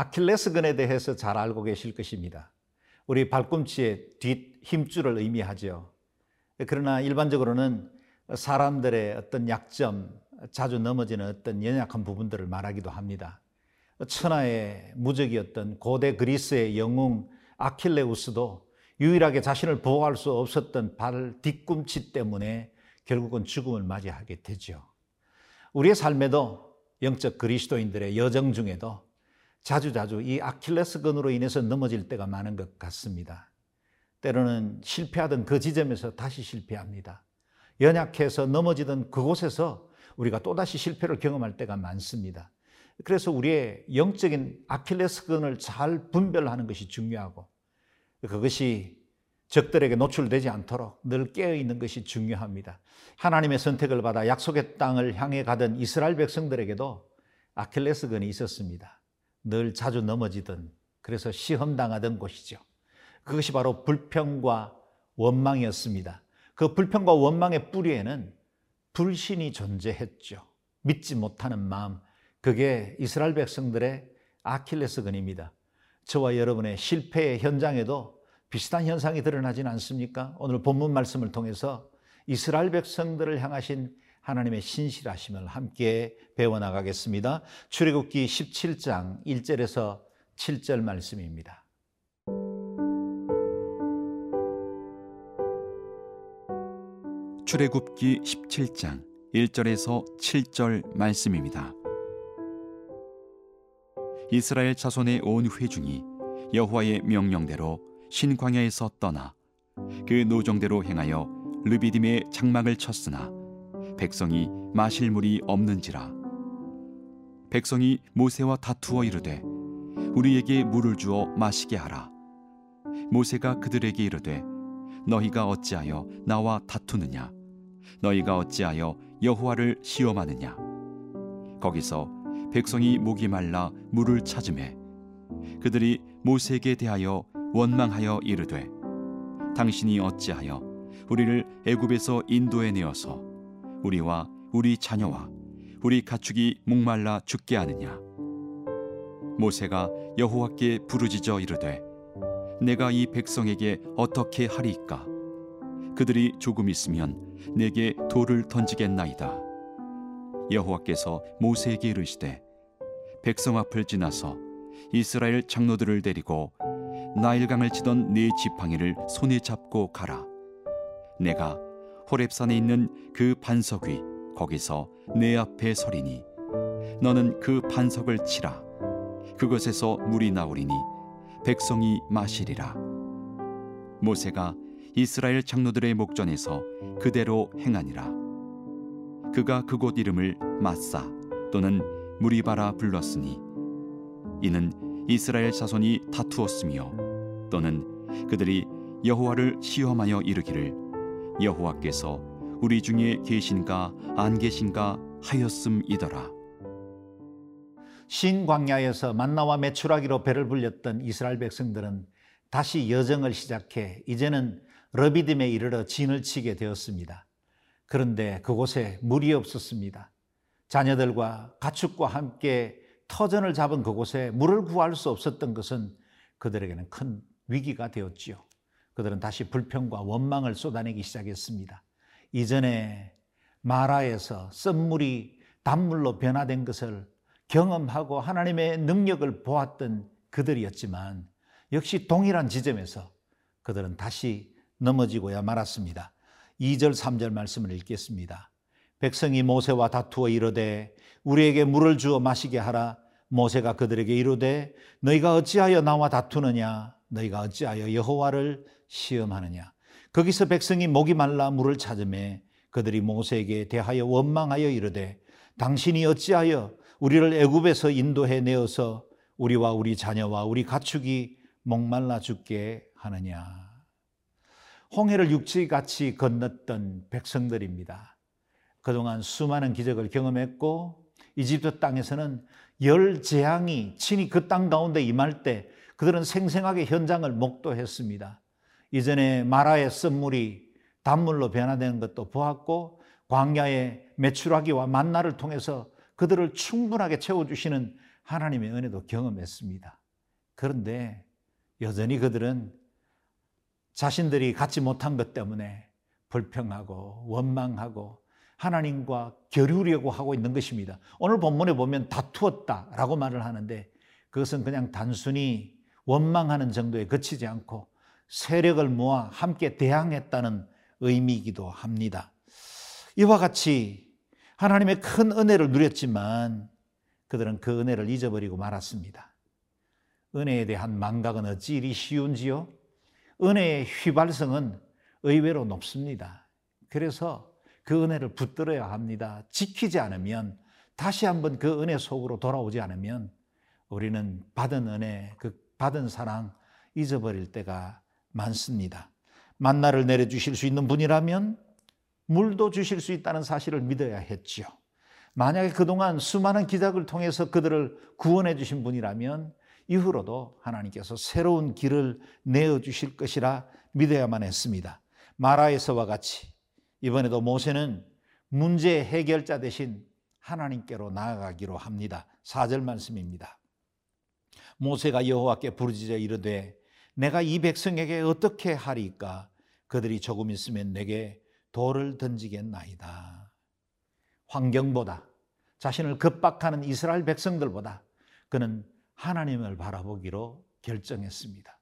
아킬레스건에 대해서 잘 알고 계실 것입니다. 우리 발꿈치의 뒷 힘줄을 의미하죠. 그러나 일반적으로는 사람들의 어떤 약점, 자주 넘어지는 어떤 연약한 부분들을 말하기도 합니다. 천하의 무적이었던 고대 그리스의 영웅 아킬레우스도 유일하게 자신을 보호할 수 없었던 발 뒤꿈치 때문에 결국은 죽음을 맞이하게 되죠. 우리의 삶에도 영적 그리스도인들의 여정 중에도 자주자주 이 아킬레스건으로 인해서 넘어질 때가 많은 것 같습니다. 때로는 실패하던 그 지점에서 다시 실패합니다. 연약해서 넘어지던 그곳에서 우리가 또다시 실패를 경험할 때가 많습니다. 그래서 우리의 영적인 아킬레스건을 잘 분별하는 것이 중요하고 그것이 적들에게 노출되지 않도록 늘 깨어 있는 것이 중요합니다. 하나님의 선택을 받아 약속의 땅을 향해 가던 이스라엘 백성들에게도 아킬레스건이 있었습니다. 늘 자주 넘어지던 그래서 시험당하던 곳이죠. 그것이 바로 불평과 원망이었습니다. 그 불평과 원망의 뿌리에는 불신이 존재했죠. 믿지 못하는 마음, 그게 이스라엘 백성들의 아킬레스건입니다. 저와 여러분의 실패의 현장에도 비슷한 현상이 드러나진 않습니까? 오늘 본문 말씀을 통해서 이스라엘 백성들을 향하신 하나님의 신실하심을 함께 배워나가겠습니다. 출애굽기 17장 1절에서 7절 말씀입니다. 출애굽기 17장 1절에서 7절 말씀입니다. 이스라엘 자손의 온 회중이 여호와의 명령대로 신광야에서 떠나 그 노정대로 행하여 르비딤의 장막을 쳤으나 백성이 마실 물이 없는지라. 백성이 모세와 다투어 이르되 우리에게 물을 주어 마시게 하라. 모세가 그들에게 이르되 너희가 어찌하여 나와 다투느냐? 너희가 어찌하여 여호와를 시험하느냐? 거기서 백성이 목이 말라 물을 찾음에 그들이 모세에게 대하여 원망하여 이르되 당신이 어찌하여 우리를 애굽에서 인도해 내어서 우리와 우리 자녀와 우리 가축이 목말라 죽게 하느냐? 모세가 여호와께 부르짖어 이르되 내가 이 백성에게 어떻게 하리이까? 그들이 조금 있으면 내게 돌을 던지겠나이다. 여호와께서 모세에게 이르시되 백성 앞을 지나서 이스라엘 장로들을 데리고 나일강을 치던 네 지팡이를 손에 잡고 가라. 내가 호렙산에 있는 그 반석 위 거기서 내 앞에 서리니 너는 그 반석을 치라. 그것에서 물이 나오리니 백성이 마시리라. 모세가 이스라엘 장로들의 목전에서 그대로 행하니라. 그가 그곳 이름을 마사 또는 무리바라 불렀으니 이는 이스라엘 자손이 다투었으며 또는 그들이 여호와를 시험하여 이르기를 여호와께서 우리 중에 계신가 안 계신가 하였음이더라. 신 광야에서 만나와 메추라기로 배를 불렸던 이스라엘 백성들은 다시 여정을 시작해 이제는 러비딤에 이르러 진을 치게 되었습니다. 그런데 그곳에 물이 없었습니다. 자녀들과 가축과 함께 터전을 잡은 그곳에 물을 구할 수 없었던 것은 그들에게는 큰 위기가 되었지요. 그들은 다시 불평과 원망을 쏟아내기 시작했습니다. 이전에 마라에서 쓴물이 단물로 변화된 것을 경험하고 하나님의 능력을 보았던 그들이었지만 역시 동일한 지점에서 그들은 다시 넘어지고야 말았습니다. 2절, 3절 말씀을 읽겠습니다. 백성이 모세와 다투어 이르되 우리에게 물을 주어 마시게 하라. 모세가 그들에게 이르되 너희가 어찌하여 나와 다투느냐 너희가 어찌하여 여호와를 시험하느냐 거기서 백성이 목이 말라 물을 찾음에 그들이 모세에게 대하여 원망하여 이르되 당신이 어찌하여 우리를 애굽에서 인도해 내어서 우리와 우리 자녀와 우리 가축이 목말라 죽게 하느냐 홍해를 육지같이 건넜던 백성들입니다. 그동안 수많은 기적을 경험했고 이집트 땅에서는 열 재앙이 친히 그 땅 가운데 임할 때 그들은 생생하게 현장을 목도했습니다. 이전에 마라의 쓴물이 단물로 변화되는 것도 보았고 광야의 메추라기와 만나를 통해서 그들을 충분하게 채워주시는 하나님의 은혜도 경험했습니다. 그런데 여전히 그들은 자신들이 갖지 못한 것 때문에 불평하고 원망하고 하나님과 겨루려고 하고 있는 것입니다. 오늘 본문에 보면 다투었다라고 말을 하는데 그것은 그냥 단순히 원망하는 정도에 그치지 않고 세력을 모아 함께 대항했다는 의미이기도 합니다. 이와 같이 하나님의 큰 은혜를 누렸지만 그들은 그 은혜를 잊어버리고 말았습니다. 은혜에 대한 망각은 어찌 이리 쉬운지요? 은혜의 휘발성은 의외로 높습니다. 그래서 그 은혜를 붙들어야 합니다. 지키지 않으면 다시 한번 그 은혜 속으로 돌아오지 않으면 우리는 받은 은혜, 그 받은 사랑 잊어버릴 때가 많습니다. 만나를 내려주실 수 있는 분이라면 물도 주실 수 있다는 사실을 믿어야 했지요. 만약에 그동안 수많은 기적을 통해서 그들을 구원해 주신 분이라면 이후로도 하나님께서 새로운 길을 내어 주실 것이라 믿어야만 했습니다. 마라에서와 같이 이번에도 모세는 문제 해결자 대신 하나님께로 나아가기로 합니다. 4절 말씀입니다. 모세가 여호와께 부르짖어 이르되 내가 이 백성에게 어떻게 하리까 그들이 조금 있으면 내게 돌을 던지겠나이다. 환경보다 자신을 급박하는 이스라엘 백성들보다 그는 하나님을 바라보기로 결정했습니다.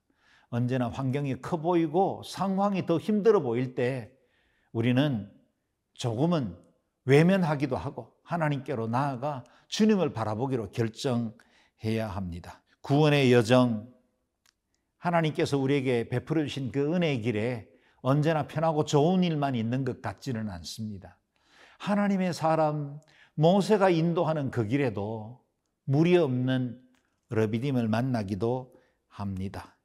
언제나 환경이 커 보이고 상황이 더 힘들어 보일 때 우리는 조금은 외면하기도 하고 하나님께로 나아가 주님을 바라보기로 결정해야 합니다. 구원의 여정, 하나님께서 우리에게 베풀어 주신 그 은혜의 길에 언제나 편하고 좋은 일만 있는 것 같지는 않습니다. 하나님의 사람 모세가 인도하는 그 길에도 무리 없는 러비딤을 만나기도 합니다.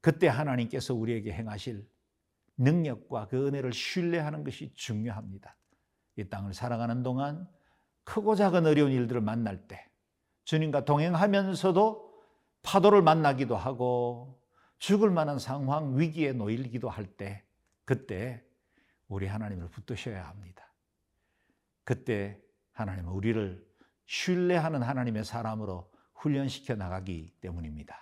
그때 하나님께서 우리에게 행하실 능력과 그 은혜를 신뢰하는 것이 중요합니다. 이 땅을 살아가는 동안 크고 작은 어려운 일들을 만날 때 주님과 동행하면서도 파도를 만나기도 하고 죽을 만한 상황, 위기에 놓이기도 할 때 그때 우리 하나님을 붙드셔야 합니다. 그때 하나님은 우리를 신뢰하는 하나님의 사람으로 훈련시켜 나가기 때문입니다.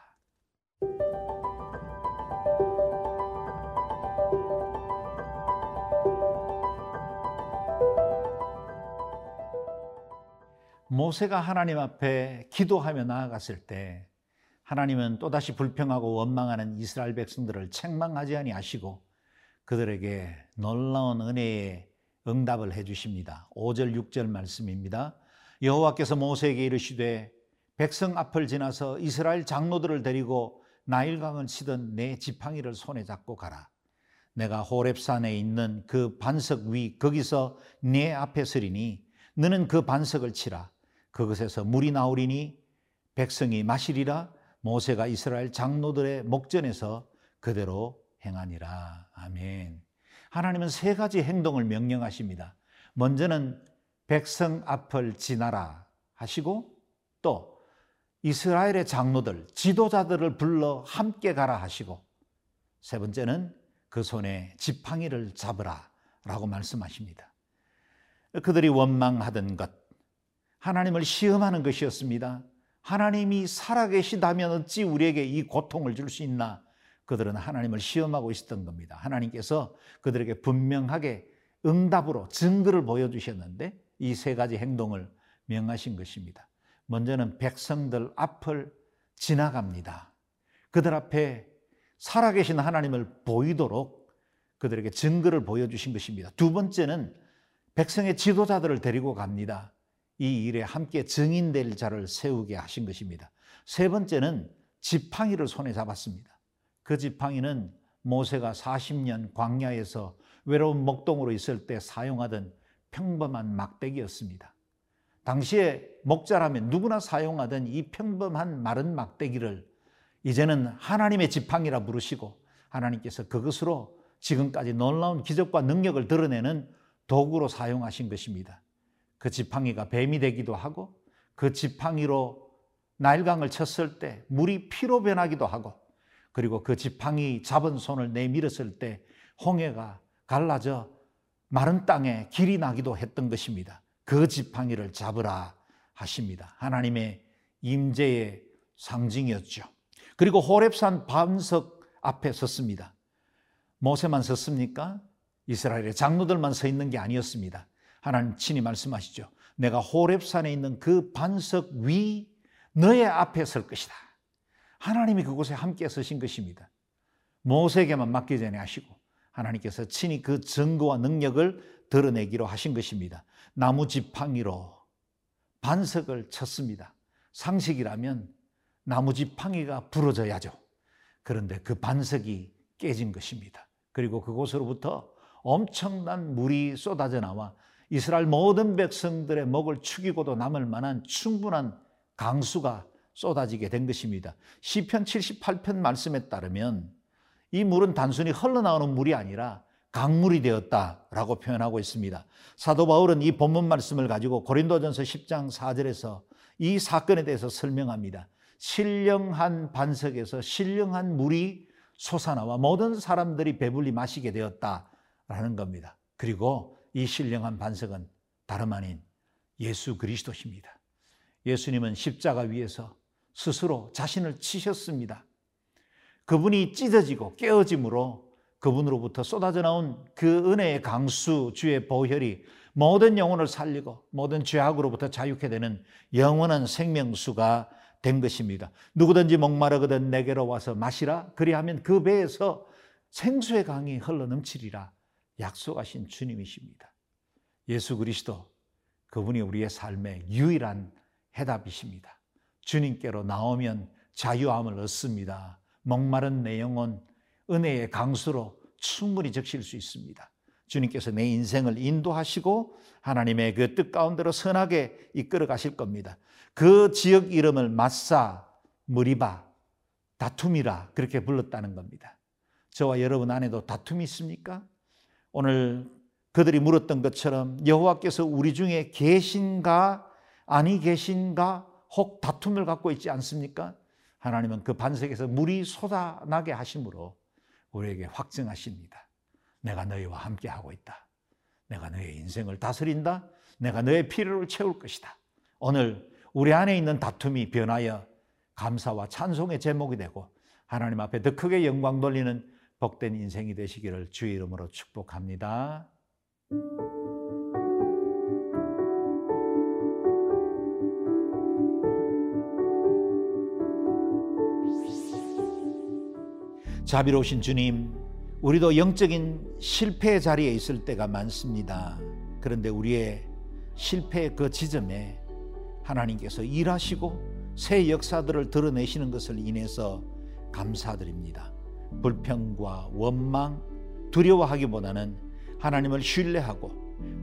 모세가 하나님 앞에 기도하며 나아갔을 때 하나님은 또다시 불평하고 원망하는 이스라엘 백성들을 책망하지 아니하시고 그들에게 놀라운 은혜의 응답을 해 주십니다. 5절 6절 말씀입니다. 여호와께서 모세에게 이르시되 백성 앞을 지나서 이스라엘 장로들을 데리고 나일강을 치던 내 지팡이를 손에 잡고 가라. 내가 호렙산에 있는 그 반석 위 거기서 내 앞에 서리니 너는 그 반석을 치라. 그것에서 물이 나오리니 백성이 마시리라 모세가 이스라엘 장로들의 목전에서 그대로 행하니라. 아멘. 하나님은 세 가지 행동을 명령하십니다. 먼저는 백성 앞을 지나라 하시고 또 이스라엘의 장로들, 지도자들을 불러 함께 가라 하시고 세 번째는 그 손에 지팡이를 잡으라 라고 말씀하십니다. 그들이 원망하던 것, 하나님을 시험하는 것이었습니다. 하나님이 살아계시다면 어찌 우리에게 이 고통을 줄 수 있나? 그들은 하나님을 시험하고 있었던 겁니다. 하나님께서 그들에게 분명하게 응답으로 증거를 보여주셨는데 이 세 가지 행동을 명하신 것입니다. 먼저는 백성들 앞을 지나갑니다. 그들 앞에 살아계신 하나님을 보이도록 그들에게 증거를 보여주신 것입니다. 두 번째는 백성의 지도자들을 데리고 갑니다. 이 일에 함께 증인될 자를 세우게 하신 것입니다. 세 번째는 지팡이를 손에 잡았습니다. 그 지팡이는 모세가 40년 광야에서 외로운 목동으로 있을 때 사용하던 평범한 막대기였습니다. 당시에 목자라면 누구나 사용하던 이 평범한 마른 막대기를 이제는 하나님의 지팡이라 부르시고 하나님께서 그것으로 지금까지 놀라운 기적과 능력을 드러내는 도구로 사용하신 것입니다. 그 지팡이가 뱀이 되기도 하고 그 지팡이로 나일강을 쳤을 때 물이 피로 변하기도 하고 그리고 그 지팡이 잡은 손을 내밀었을 때 홍해가 갈라져 마른 땅에 길이 나기도 했던 것입니다. 그 지팡이를 잡으라 하십니다. 하나님의 임재의 상징이었죠. 그리고 호렙산 반석 앞에 섰습니다. 모세만 섰습니까? 이스라엘의 장로들만 서 있는 게 아니었습니다. 하나님 친히 말씀하시죠. 내가 호렙산에 있는 그 반석 위 너의 앞에 설 것이다. 하나님이 그곳에 함께 서신 것입니다. 모세에게만 맡기지 아니하시고 하나님께서 친히 그 증거와 능력을 드러내기로 하신 것입니다. 나무 지팡이로 반석을 쳤습니다. 상식이라면 나무 지팡이가 부러져야죠. 그런데 그 반석이 깨진 것입니다. 그리고 그곳으로부터 엄청난 물이 쏟아져 나와 이스라엘 모든 백성들의 목을 축이고도 남을 만한 충분한 강수가 쏟아지게 된 것입니다. 시편 78편 말씀에 따르면 이 물은 단순히 흘러나오는 물이 아니라 강물이 되었다라고 표현하고 있습니다. 사도 바울은 이 본문 말씀을 가지고 고린도전서 10장 4절에서 이 사건에 대해서 설명합니다. 신령한 반석에서 신령한 물이 솟아나와 모든 사람들이 배불리 마시게 되었다라는 겁니다. 그리고 이 신령한 반석은 다름 아닌 예수 그리스도십니다. 예수님은 십자가 위에서 스스로 자신을 치셨습니다. 그분이 찢어지고 깨어짐으로 그분으로부터 쏟아져 나온 그 은혜의 강수 주의 보혈이 모든 영혼을 살리고 모든 죄악으로부터 자유케 되는 영원한 생명수가 된 것입니다. 누구든지 목마르거든 내게로 와서 마시라. 그리하면 그 배에서 생수의 강이 흘러 넘치리라. 약속하신 주님이십니다. 예수 그리스도 그분이 우리의 삶의 유일한 해답이십니다. 주님께로 나오면 자유함을 얻습니다. 목마른 내 영혼 은혜의 강수로 충분히 적실 수 있습니다. 주님께서 내 인생을 인도하시고 하나님의 그 뜻 가운데로 선하게 이끌어 가실 겁니다. 그 지역 이름을 마사, 무리바, 다툼이라 그렇게 불렀다는 겁니다. 저와 여러분 안에도 다툼이 있습니까? 오늘 그들이 물었던 것처럼 여호와께서 우리 중에 계신가 아니 계신가 혹 다툼을 갖고 있지 않습니까? 하나님은 그 반석에서 물이 쏟아나게 하심으로 우리에게 확증하십니다. 내가 너희와 함께 하고 있다. 내가 너의 인생을 다스린다. 내가 너의 필요를 채울 것이다. 오늘 우리 안에 있는 다툼이 변하여 감사와 찬송의 제목이 되고 하나님 앞에 더 크게 영광 돌리는 복된 인생이 되시기를 주의 이름으로 축복합니다. 자비로우신 주님, 우리도 영적인 실패의 자리에 있을 때가 많습니다. 그런데 우리의 실패의 그 지점에 하나님께서 일하시고 새 역사들을 드러내시는 것을 인해서 감사드립니다. 불평과 원망, 두려워하기보다는 하나님을 신뢰하고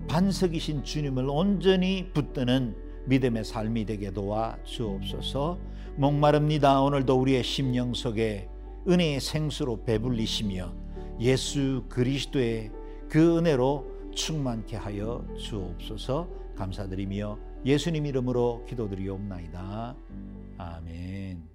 반석이신 주님을 온전히 붙드는 믿음의 삶이 되게 도와 주옵소서. 목마릅니다. 오늘도 우리의 심령 속에 은혜의 생수로 배불리시며 예수 그리스도의 그 은혜로 충만케 하여 주옵소서 감사드리며 예수님 이름으로 기도드리옵나이다. 아멘.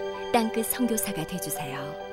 땅끝 성교사가 되주세요